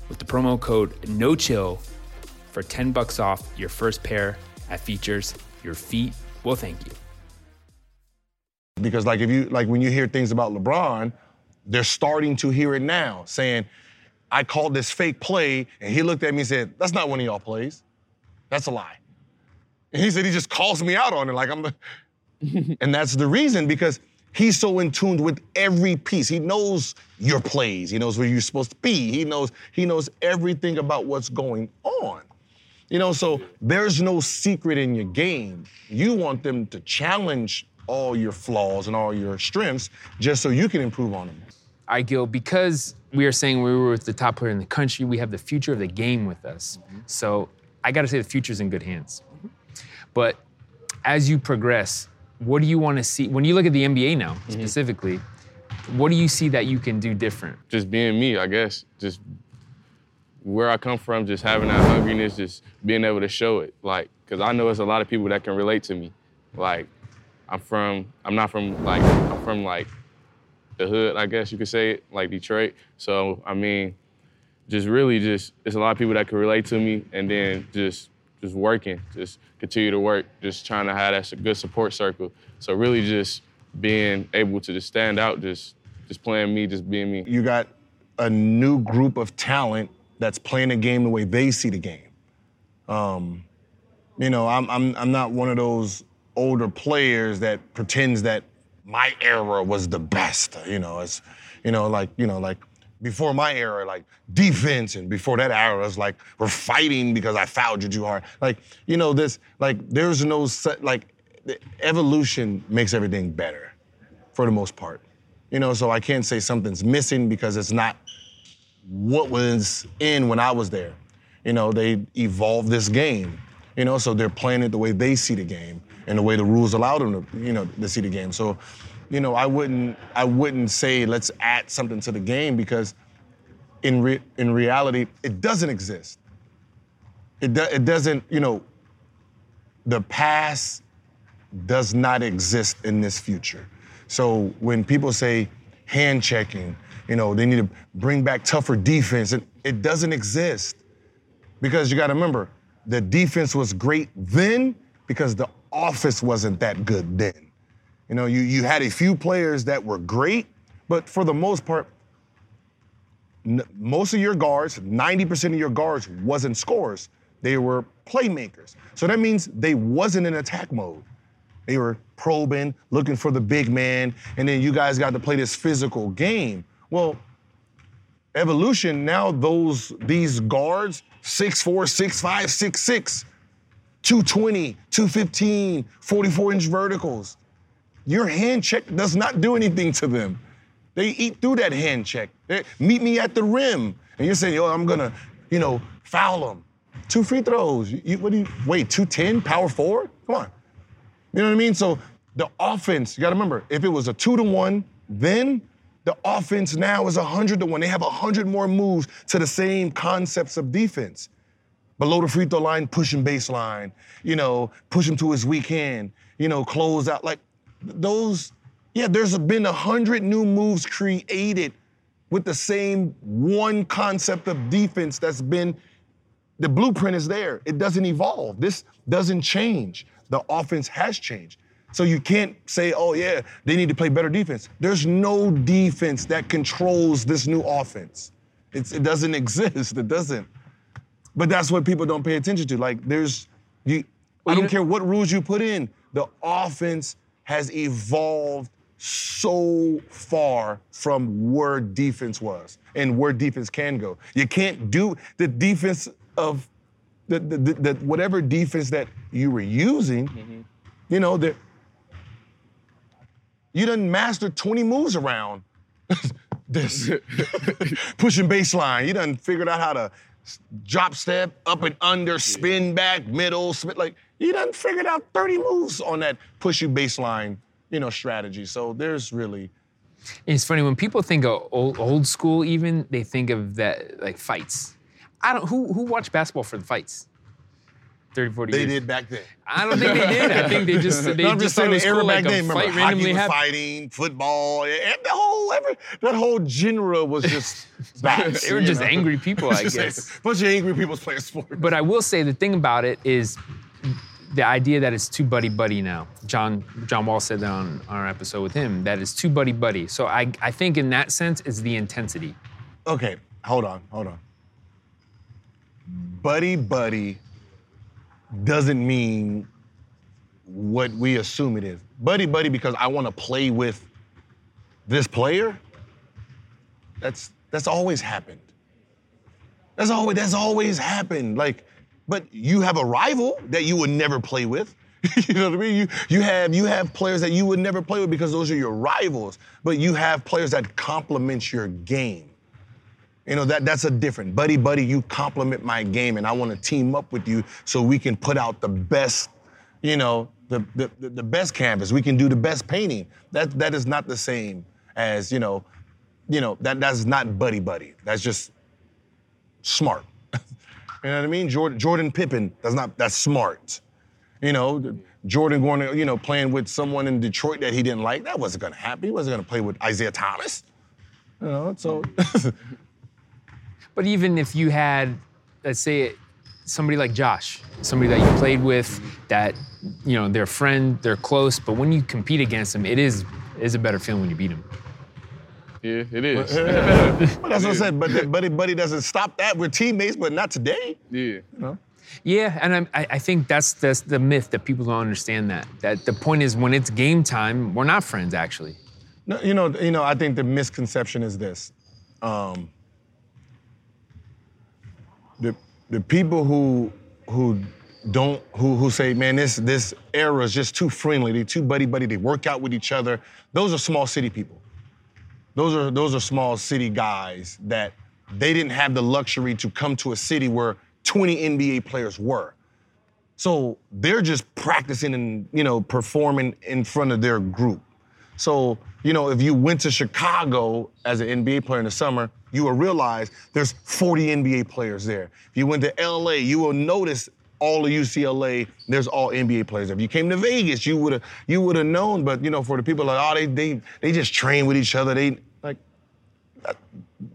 with the promo code no chill for 10 bucks off your first pair at Feetures. Your feet will thank you. Because like if you like when you hear things about LeBron, they're starting to hear it now, saying, I called this fake play, and he looked at me and said, That's not one of y'all plays. That's a lie. And he said he just calls me out on it, like I'm the and that's the reason because he's so in tune with every piece. He knows your plays. He knows where you're supposed to be. He knows he knows everything about what's going on. You know, so there's no secret in your game. You want them to challenge all your flaws and all your strengths just so you can improve on them. All right, Gil, because we are saying we were with the top player in the country, we have the future of the game with us. Mm-hmm. So I got to say the future's in good hands. But as you progress, what do you want to see? When you look at the NBA now, mm-hmm. specifically, what do you see that you can do different? just being me, I guess. Just where I come from, just having that hungriness, just being able to show it. Like, cause I know there's a lot of people that can relate to me. Like, I'm from, I'm not from like, I'm from like the hood, I guess you could say it, like Detroit. So I mean, just really just it's a lot of people that can relate to me, and then just just working, just continue to work, just trying to have that good support circle. So really just being able to just stand out, just just playing me, just being me. You got a new group of talent that's playing the game the way they see the game. Um, you know, I'm, I'm, I'm not one of those older players that pretends that my era was the best. You know, it's, you know, like, you know, like before my era, like defense, and before that era, it's like we're fighting because I fouled you too hard. Like, you know, this, like, there's no, like, evolution makes everything better for the most part. You know, so I can't say something's missing because it's not what was in when I was there. You know, they evolved this game. You know, so they're playing it the way they see the game and the way the rules allow them to, you know, to see the game. So, you know, I wouldn't, I wouldn't say let's add something to the game because, in re- in reality, it doesn't exist. It do- it doesn't, you know. The past does not exist in this future. So when people say hand checking, you know, they need to bring back tougher defense, it, it doesn't exist. Because you got to remember, the defense was great then because the office wasn't that good then. You know, you you had a few players that were great, but for the most part, n- most of your guards, 90% of your guards wasn't scorers. They were playmakers. So that means they wasn't in attack mode. They were probing, looking for the big man, and then you guys got to play this physical game. Well, evolution, now those these guards, 6'4, 6'5, 6'6, 220, 215, 44 inch verticals. Your hand check does not do anything to them. They eat through that hand check. They, meet me at the rim. And you're saying, yo, I'm gonna, you know, foul them. Two free throws. You, what do you, wait, 210, power forward? Come on. You know what I mean? So the offense, you gotta remember, if it was a two to one, then the offense now is a hundred to one. They have a hundred more moves to the same concepts of defense. Below the free throw line, push him baseline, you know, push him to his weak hand, you know, close out. Like those, yeah, there's been a hundred new moves created with the same one concept of defense that's been the blueprint is there. It doesn't evolve. This doesn't change. The offense has changed. So you can't say, oh, yeah, they need to play better defense. There's no defense that controls this new offense. It's, it doesn't exist. It doesn't. But that's what people don't pay attention to. Like, there's, you, I don't care what rules you put in, the offense has evolved so far from where defense was and where defense can go. You can't do the defense of the, the, the, the whatever defense that you were using, mm-hmm. you know, that you didn't master 20 moves around this pushing baseline. You done figured out how to drop step, up and under, spin back, middle, spin like you done figured out 30 moves on that push you baseline, you know, strategy. So there's really It's funny when people think of old, old school. Even they think of that like fights. I don't. Who who watched basketball for the fights? 30, 40 they years. did back then. I don't think they did. I think they just they No, I'm just just saying the era cool, back like then. a Remember, fight randomly happened. fighting, football, and the whole every, that whole genre was just vast. They were just know? angry people, I guess. a bunch of angry people playing sports. But I will say the thing about it is the idea that it's too buddy buddy now. John John Wall said that on our episode with him that it's too buddy buddy. So I I think in that sense it's the intensity. Okay, hold on, hold on. Buddy buddy doesn't mean what we assume it is. Buddy buddy because I want to play with this player. That's that's always happened. That's always that's always happened. Like, but you have a rival that you would never play with. you know what I mean? You you have you have players that you would never play with because those are your rivals. But you have players that complement your game. You know, that that's a different. Buddy, buddy, you complement my game and I want to team up with you so we can put out the best, you know, the, the, the, best canvas. We can do the best painting. That that is not the same as, you know, you know, that that's not buddy buddy. That's just smart. You know what I mean? Jordan Jordan Pippen, that's not that's smart. You know, Jordan going to, you know, playing with someone in Detroit that he didn't like, that wasn't gonna happen. He wasn't gonna play with Isiah Thomas. You know, so But even if you had, let's say, somebody like Josh, somebody that you played with, that you know they're friend, they're close, but when you compete against them, it is is a better feeling when you beat them. Yeah, it is. But that's what I said. But that buddy buddy doesn't stop that. We're teammates, but not today. yeah. Yeah, and I'm- I, I think that's that's the myth that people don't understand that. That the point is when it's game time, we're not friends actually. No, you know, you know. I think the misconception is this: um, the the people who who don't who who say, man, this this era is just too friendly. They too buddy buddy. They work out with each other. Those are small city people. Those are those are small city guys that they didn't have the luxury to come to a city where 20 NBA players were. So they're just practicing and you know performing in front of their group. So you know if you went to Chicago as an NBA player in the summer, you will realize there's 40 NBA players there. If you went to LA, you will notice all of UCLA, there's all NBA players. If you came to Vegas, you would have you would have known. But you know for the people like oh they they they just train with each other. They like that,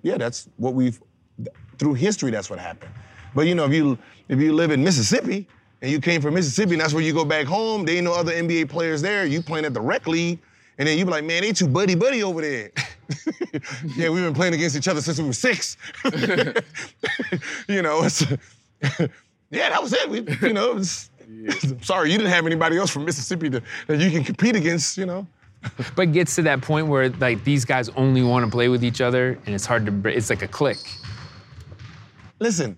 yeah that's what we've through history that's what happened. But you know if you if you live in Mississippi and you came from Mississippi, and that's where you go back home. There ain't no other NBA players there. You playing at the rec league, and then you be like, man, they too buddy buddy over there. yeah, we've been playing against each other since we were six. you know, it's yeah, that was it. We, you know, it was, sorry you didn't have anybody else from Mississippi to, that you can compete against. You know. But it gets to that point where like these guys only want to play with each other, and it's hard to. br- It's like a click. Listen,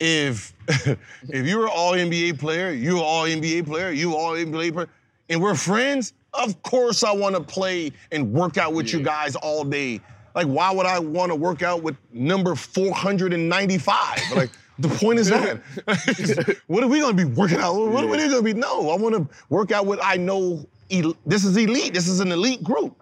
if if you're an all NBA player, you're all NBA player, you all NBA player, and we're friends, of course I want to play and work out with you guys all day. Like, why would I want to work out with number 495? Like, the point is that. what are we gonna be working out? What, what are they gonna be? No, I want to work out with I know. el- This is elite. This is an elite group.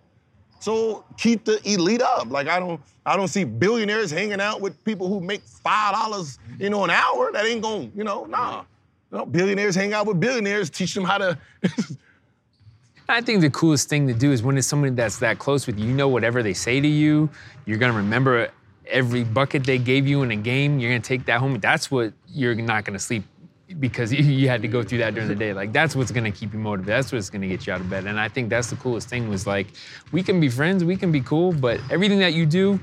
So keep the elite up. Like I don't, I don't see billionaires hanging out with people who make five dollars, you know, an hour. That ain't going, you know, nah. No, billionaires hang out with billionaires, teach them how to. I think the coolest thing to do is when it's somebody that's that close with you, you know whatever they say to you, you're gonna remember every bucket they gave you in a game. You're gonna take that home. That's what you're not gonna sleep because you, had to go through that during the day. Like that's what's gonna keep you motivated. That's what's gonna get you out of bed. And I think that's the coolest thing was like, we can be friends, we can be cool, but everything that you do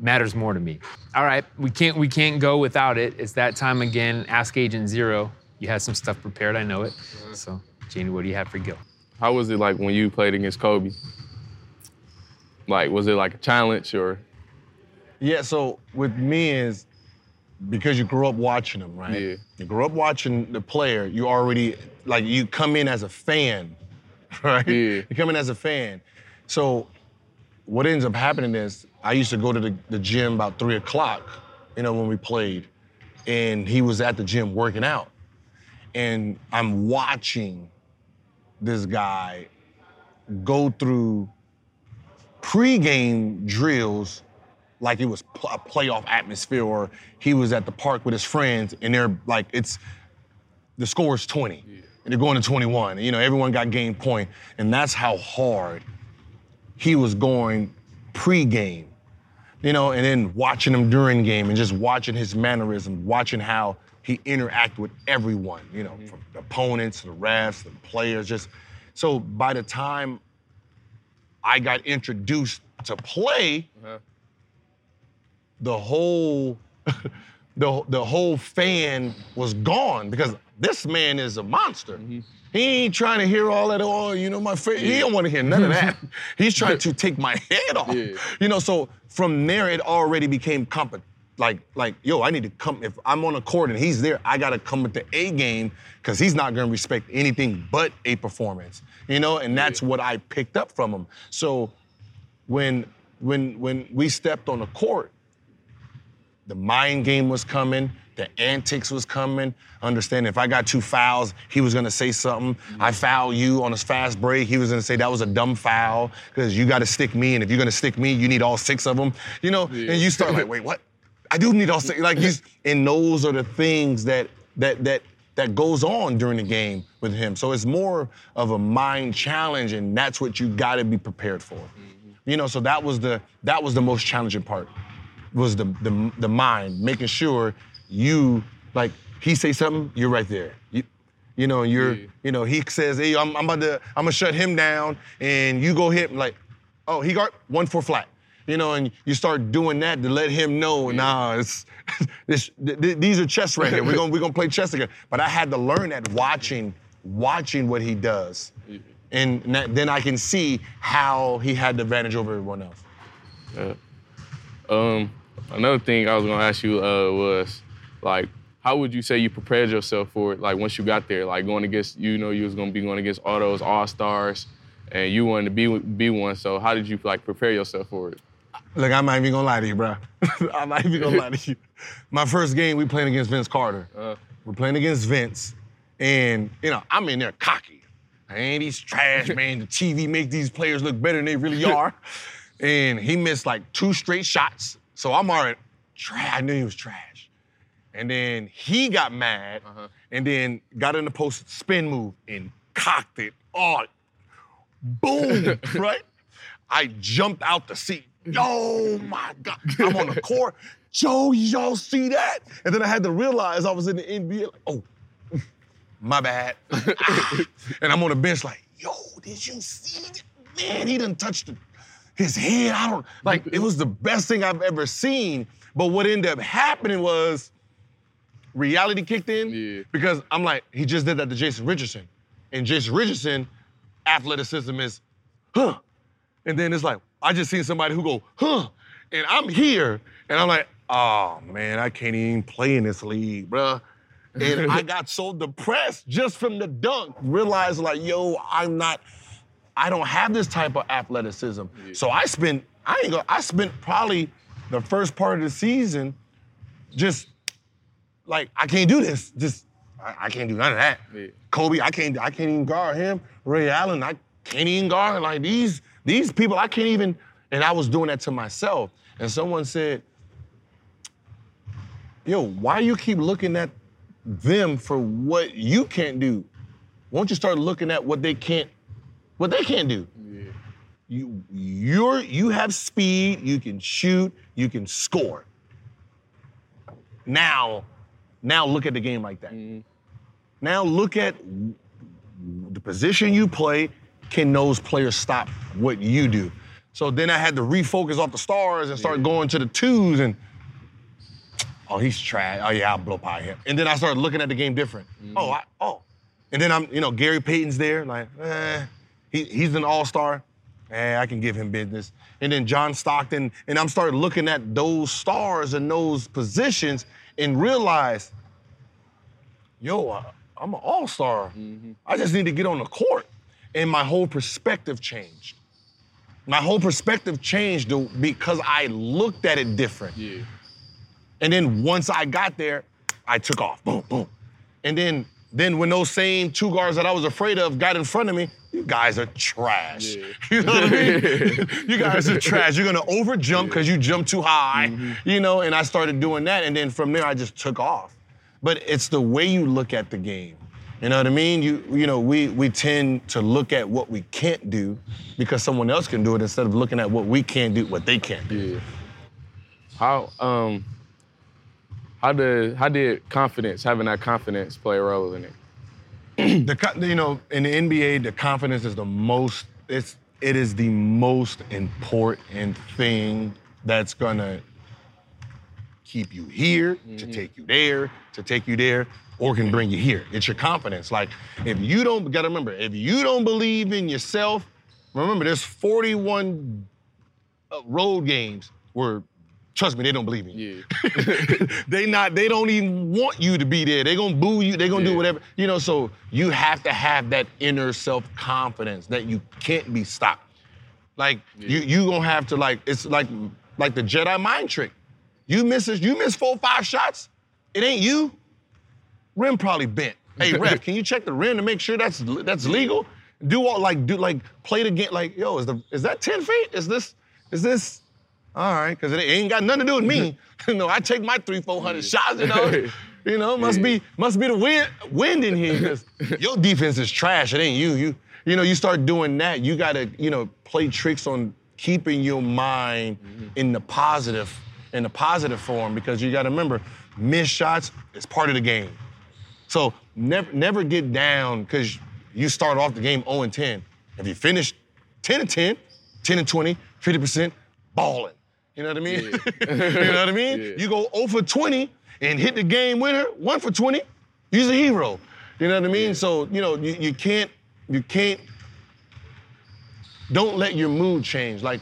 matters more to me. All right, we can't we can't go without it. It's that time again. Ask Agent Zero. You had some stuff prepared. I know it. So, Jaden, what do you have for Gil? How was it like when you played against Kobe? Like, was it like a challenge or? Yeah. So with me is because you grew up watching them, right? Yeah. You grew up watching the player. You already like you come in as a fan, right? Yeah. You come in as a fan. So what ends up happening is I used to go to the, the gym about three o'clock, you know, when we played, and he was at the gym working out. And I'm watching this guy go through pregame drills like it was pl- a playoff atmosphere or he was at the park with his friends and they're like it's the score is 20 and they're going to 21 you know everyone got game point. And that's how hard he was going pre-game, you know and then watching him during game and just watching his mannerism watching how he interact with everyone you know mm-hmm. from the opponents the refs the players just so by the time i got introduced to play uh-huh. The whole the, the whole fan was gone because this man is a monster. Mm-hmm. He ain't trying to hear all that, oh, you know, my face. He don't want to hear none of that. He's trying to take my head off. Yeah. You know, so from there it already became comp like, like, yo, I need to come. If I'm on a court and he's there, I gotta come with the A game because he's not gonna respect anything but a performance. You know, and that's what I picked up from him. So when when when we stepped on the court, the mind game was coming, the antics was coming. Understand if I got two fouls, he was gonna say something. I foul you on a fast break, he was gonna say that was a dumb foul because you got to stick me, and if you're gonna stick me, you need all six of them. You know, and you start like, wait, what? I do need all six. Like he's, and those are the things that that that that goes on during the game with him. So it's more of a mind challenge, and that's what you got to be prepared for. You know, so that was the that was the most challenging part was the the, the mind, making sure you like he say something, you're right there. You, you know, and you're Yeah. you know he says, hey, I'm, I'm about to I'm gonna shut him down, and you go hit like, oh he got one four flat. You know, and you start doing that to let him know, nah, it's this, th- th- these are chess right here. We're gonna we're gonna play chess again. But I had to learn that watching watching what he does, and that, then I can see how he had the advantage over everyone else. Yeah. Um, another thing I was gonna ask you uh, was like, how would you say you prepared yourself for it? Like once you got there, like going against, you know, you was gonna be going against all those all stars, and you wanted to be be one. So how did you like prepare yourself for it? Look, I'm not even gonna lie to you, bro. I'm not even gonna lie to you. My first game, we playing against Vince Carter. Uh. We're playing against Vince, and you know I'm in there cocky. Ain't he's trash, man. The TV make these players look better than they really are. and he missed like two straight shots, so I'm already trash. I knew he was trash. And then he got mad, and then got in the post spin move and cocked it. Oh, boom, right? I jumped out the seat. Oh my God. I'm on the court. Joe, y'all see that? And then I had to realize I was in the NBA. Like, oh, my bad. Ah. and I'm on the bench like, yo, did you see that? Man, he didn't touch the, his head. I don't, like, it was the best thing I've ever seen. But what ended up happening was reality kicked in Yeah. because I'm like, he just did that to Jason Richardson. And Jason Richardson, athleticism is, huh. And then it's like, I just seen somebody who go, huh. And I'm here. And I'm like, oh man, I can't even play in this league, bruh. And I got so depressed just from the dunk, realized like, yo, I'm not, I don't have this type of athleticism. So I spent, I ain't gonna, I spent probably the first part of the season just like I can't do this. Just I, I can't do none of that. Yeah. Kobe, I can't I can't even guard him. Ray Allen, I can't even guard like these these people. I can't even. And I was doing that to myself. And someone said, "Yo, why you keep looking at them for what you can't do? Won't you start looking at what they can't what they can't do?" You you're you have speed, you can shoot, you can score. Now, now look at the game like that. Now look at the position you play. Can those players stop what you do? So then I had to refocus off the stars and start going to the twos and oh he's trash. Oh yeah, I'll blow by him. And then I started looking at the game different. Oh, I, oh. And then I'm, you know, Gary Payton's there, like, eh, he, he's an all-star. Eh, I can give him business. And then John Stockton, and I'm starting looking at those stars and those positions and realize, yo, I, I'm an all-star. I just need to get on the court. And my whole perspective changed. My whole perspective changed because I looked at it different. Yeah. And then once I got there, I took off. Boom, boom. And then, then when those same two guards that I was afraid of got in front of me, you guys are trash. Yeah. You know what I mean? you guys are trash. You're gonna over jump because you jump too high. You know, and I started doing that, and then from there I just took off. But it's the way you look at the game. You know what I mean? You you know, we we tend to look at what we can't do because someone else can do it instead of looking at what we can't do, what they can't do. Yeah. How um how did how did confidence having that confidence play a role in it? The you know in the NBA the confidence is the most it's it is the most important thing that's gonna keep you here to take you there to take you there or can bring you here. It's your confidence. Like if you don't gotta remember if you don't believe in yourself remember there's 41 uh, road games where trust me they don't believe me. Yeah. they not they don't even want you to be there. They gonna boo you. They gonna do whatever. You know, so you have to have that inner self-confidence that you can't be stopped. Like you you gonna have to like it's like like the Jedi mind trick. You miss it, you miss four, five shots, it ain't you. Rim probably bent. Hey, ref, can you check the rim to make sure that's that's legal? Do all like do like play the game like yo is the is that 10 feet? Is this is this all right, because it ain't got nothing to do with me. you know, I take my three, four hundred shots, you know. You know, must be must be the wind wind in here. your defense is trash. It ain't you. You you know, you start doing that, you gotta, you know, play tricks on keeping your mind mm-hmm. in the positive, in the positive form, because you gotta remember, missed shots is part of the game. So never never get down because you start off the game 0 and 10. If you finish 10 and 10, 10 and 20, 50%, balling. You know what I mean? you know what I mean? Yeah. You go 0 for 20 and hit the game winner, 1 for 20, you're a hero. You know what I mean? So, you know, you, you can't, you can't, don't let your mood change. Like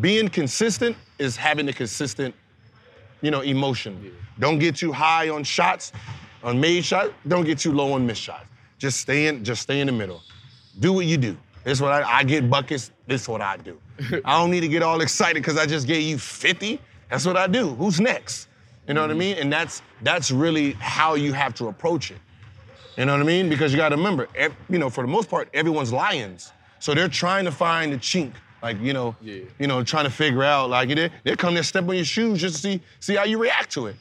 being consistent is having a consistent you know, emotion. Don't get too high on shots, on made shots. Don't get too low on missed shots. Just stay in, just stay in the middle. Do what you do. This is what I, I get buckets. This is what I do. I don't need to get all excited because I just gave you 50. That's what I do. Who's next? You know what I mm-hmm. mean? And that's that's really how you have to approach it. You know what I mean? Because you got to remember, ev- you know, for the most part, everyone's lions. So they're trying to find the chink, like you know, Yeah. you know, trying to figure out, like they they come there, step on your shoes just to see see how you react to it.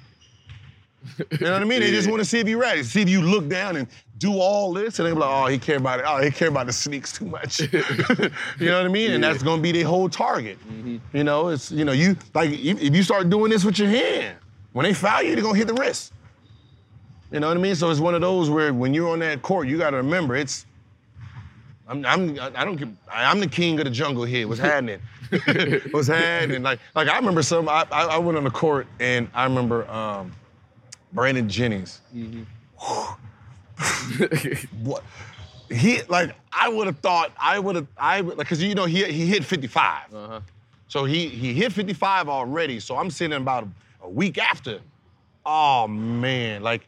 You know what I mean? They just want to see if you're ready, see if you look down and do all this, and they be like, oh, he care about it. Oh, he care about the sneaks too much. you know what I mean? And that's gonna be their whole target. You know, it's you know, you like if you start doing this with your hand, when they foul you, they're gonna hit the wrist. You know what I mean? So it's one of those where when you're on that court, you got to remember it's. I'm, I'm, I don't, I'm the king of the jungle here. What's happening? What's happening? Like, like I remember some. I, I, I went on the court and I remember um, Brandon Jennings. what? He like I would have thought I would have I like because you know he he hit 55. Uh-huh. So he he hit 55 already. So I'm sitting about a, a week after. Oh man, like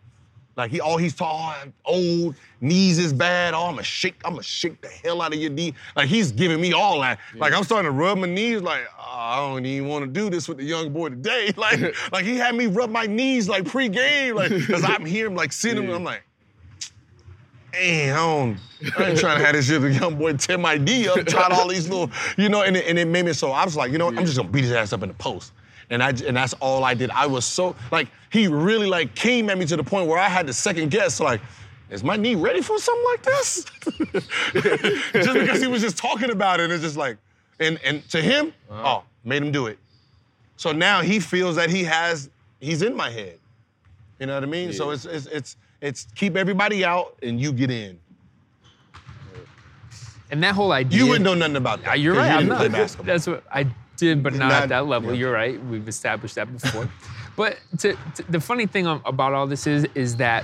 like he all he's tall, old, knees is bad. Oh, I'ma shake, I'ma shake the hell out of your knee. Like he's giving me all that. Like I'm starting to rub my knees, like, oh, I don't even want to do this with the young boy today. Like, like he had me rub my knees like pre-game, like, cause I'm here, I'm like sitting, Yeah. I'm like, man, I don't, I ain't trying to have this shit. little young boy tear my knee up, try all these little, you know, and it, and it made me so I was like, you know what, I'm just gonna beat his ass up in the post. And I and that's all I did. I was so like he really like came at me to the point where I had to second guess like, is my knee ready for something like this? just because he was just talking about it, and it's just like, and and to him, uh-huh. oh, made him do it. So now he feels that he has, he's in my head. You know what I mean? So it's it's it's it's keep everybody out and you get in. And that whole idea. You wouldn't know nothing about that. You're 'cause right. you I'm didn't play basketball. That's what I did, but not, Not- at that level. yeah. You're right. We've established that before. but to, to- the funny thing about all this is, is that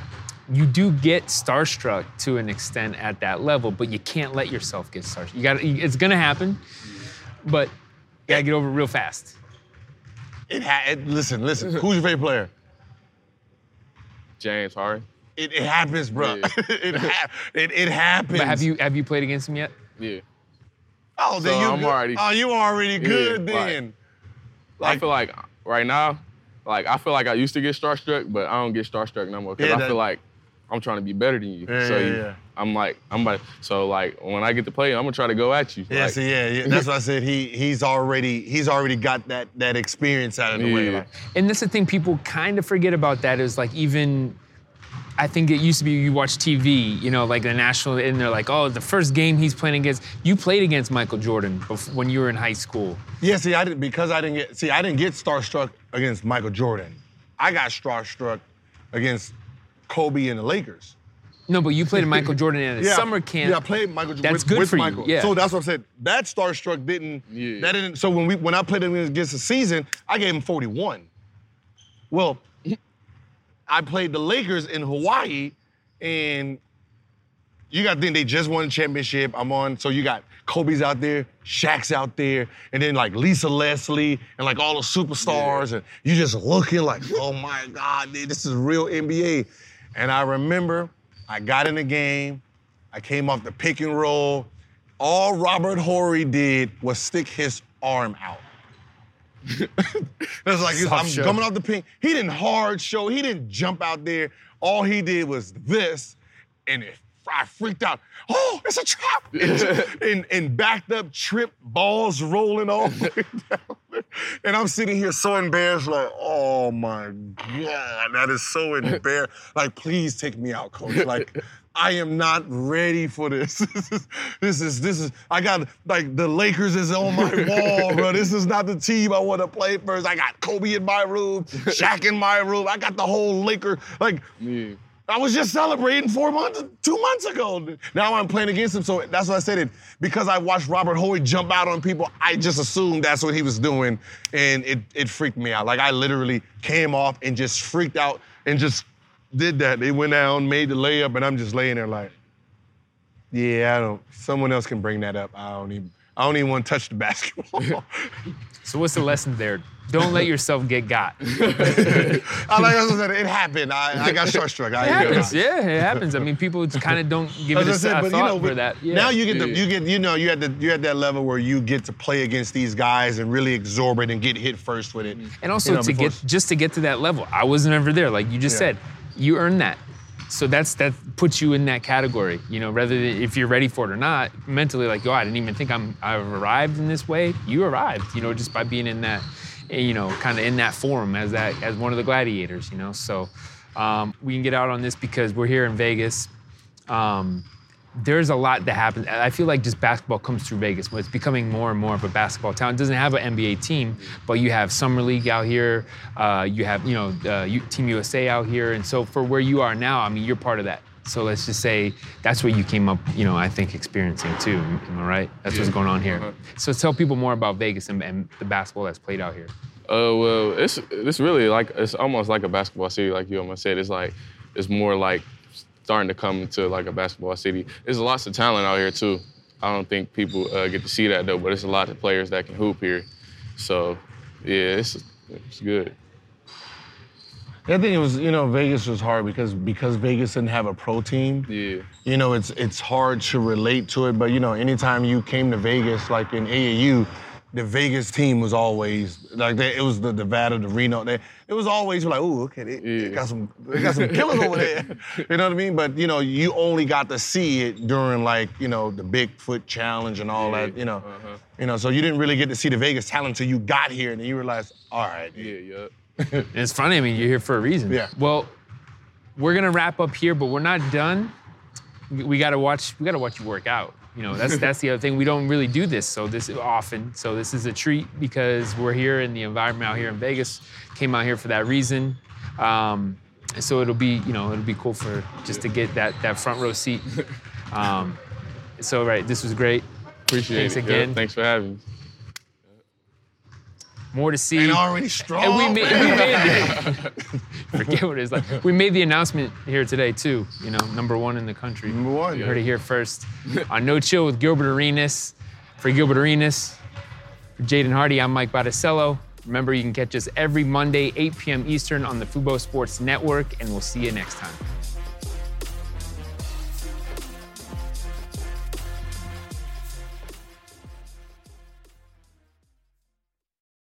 you do get starstruck to an extent at that level, but you can't let yourself get starstruck. You got. to It's gonna happen, but you gotta get over it real fast. It ha- it, listen, listen. Who's your favorite player? James Harden. It, it happens, bro. Yeah. it, ha- it it happens. But have you have you played against him yet? Yeah. Oh, then So you I'm good. already- Oh, you already good like- then. I feel like right now, like I feel like I used to get starstruck, but I don't get starstruck no more because Yeah, I feel like I'm trying to be better than you. Yeah, so yeah, you, yeah. I'm like, I'm like, so like when I get to play, I'm gonna try to go at you. Yeah, like, see, yeah, yeah. That's what I said. He he's already he's already got that that experience out of the way. Like, And that's the thing people kind of forget about that is like even I think it used to be you watch TV, you know, like the national, and they're like, oh, the first game he's playing against, you played against Michael Jordan bef- when you were in high school. yeah, see, I didn't because I didn't get see, I didn't get starstruck against Michael Jordan. I got starstruck against Kobe and the Lakers. No, but you played Michael Jordan in a summer camp. Yeah, I played Michael Jordan. That's with, good with for you, Michael. yeah. So that's what I said. That starstruck didn't. Yeah. That didn't. So when we when I played him against the season, I gave him 41. Well, I played the Lakers in Hawaii, and you got to think they just won a championship. I'm on. So you got Kobe's out there, Shaq's out there, and then like Lisa Leslie and like all the superstars, and you just looking like, oh my God, dude, this is real NBA. And I remember I got in the game, I came off the pick and roll. All Robert Horry did was stick his arm out. Was like I'm show. coming off the pin. He didn't hard show. He didn't jump out there. All he did was this, and it, I freaked out. Oh, it's a trap! And, and, and backed up, tripped, balls rolling all the way down. And I'm sitting here so embarrassed, like, oh my god, that is so embarrassing. Like, please take me out, coach. Like. I am not ready for this. This is, this is, this is, I got, like, the Lakers is on my wall, bro. This is not the team I want to play first. I got Kobe in my room, Shaq in my room. I got the whole Laker, like, Yeah. I was just celebrating four months, two months ago. Now I'm playing against him, so that's why I said it. Because I watched Robert Horry jump out on people, I just assumed that's what he was doing, and it it freaked me out. Like I literally came off and just freaked out and just did that. They went down, made the layup, and I'm just laying there like, yeah, I don't. Someone else can bring that up. I don't even. I don't even want to touch the basketball. So what's the lesson there? Don't let yourself get got. I like I said, it happened. I, I got short struck. I happens, yeah, it happens. I mean, people kind of don't give it As said, a but thought you know, for that. Yeah. now you get the, you get you know you had the you're at that level where you get to play against these guys and really absorb it and get hit first with it. And also You know, to get just to get to that level, I wasn't ever there. Like you just Yeah. said, you earn that. So that's that puts you in that category. You know, rather than if you're ready for it or not, mentally, like, oh, I didn't even think I'm I've arrived in this way. You arrived, you know, just by being in that, eh, you know, kind of in that form as that as one of the gladiators. You know, so um, we can get out on this because we're here in Vegas. Um, there's a lot that happens. I feel like just basketball comes through Vegas. It's becoming more and more of a basketball town. It doesn't have an NBA team, but you have summer league out here. Uh, you have you know uh, Team USA out here, and so for where you are now, I mean, you're part of that. So let's just say that's what you came up, you know, I think experiencing too. Am I right? That's yeah. what's going on here. Uh-huh. So tell people more about Vegas and, and, the basketball that's played out here. Uh, well, it's it's really like it's almost like a basketball city, like you almost said. It's like it's more like starting to come to like a basketball city. There's lots of talent out here too. I don't think people uh, get to see that though, but it's a lot of players that can hoop here. So yeah, it's it's good. I think it was, you know, Vegas was hard because because Vegas didn't have a pro team. Yeah. You know, it's it's hard to relate to it, but you know, anytime you came to Vegas, like in AAU, the Vegas team was always like they, it was the Nevada, the Reno. They, it was always like, oh, okay, they, yeah. they, got some they got some killers over there. You know what I mean? But you know, you only got to see it during like you know the Bigfoot challenge and all yeah. that. You know, uh-huh. you know, so you didn't really get to see the Vegas talent until you got here, and then you realized, all right, yeah, yeah. it's funny. I mean, you're here for a reason. Yeah. Well, we're gonna wrap up here, but we're not done. We gotta watch. We gotta watch you work out. You know, that's that's the other thing. We don't really do this so this often. So this is a treat because we're here in the environment out here in Vegas. Came out here for that reason. Um, so it'll be, you know, it'll be cool for just to get that that front row seat. Um, so right, this was great. Appreciate Thanks it. again. Yeah, thanks for having me. More to see. And already strong. And we made, we made forget what it is like. We made the announcement here today too. You know, number one in the country. Number one. You heard it here first. On No Chill with Gilbert Arenas. For Gilbert Arenas, for Jaden Hardy, I'm Mike Botticello. Remember, you can catch us every Monday, 8 p.m. Eastern on the Fubo Sports Network, and we'll see you next time.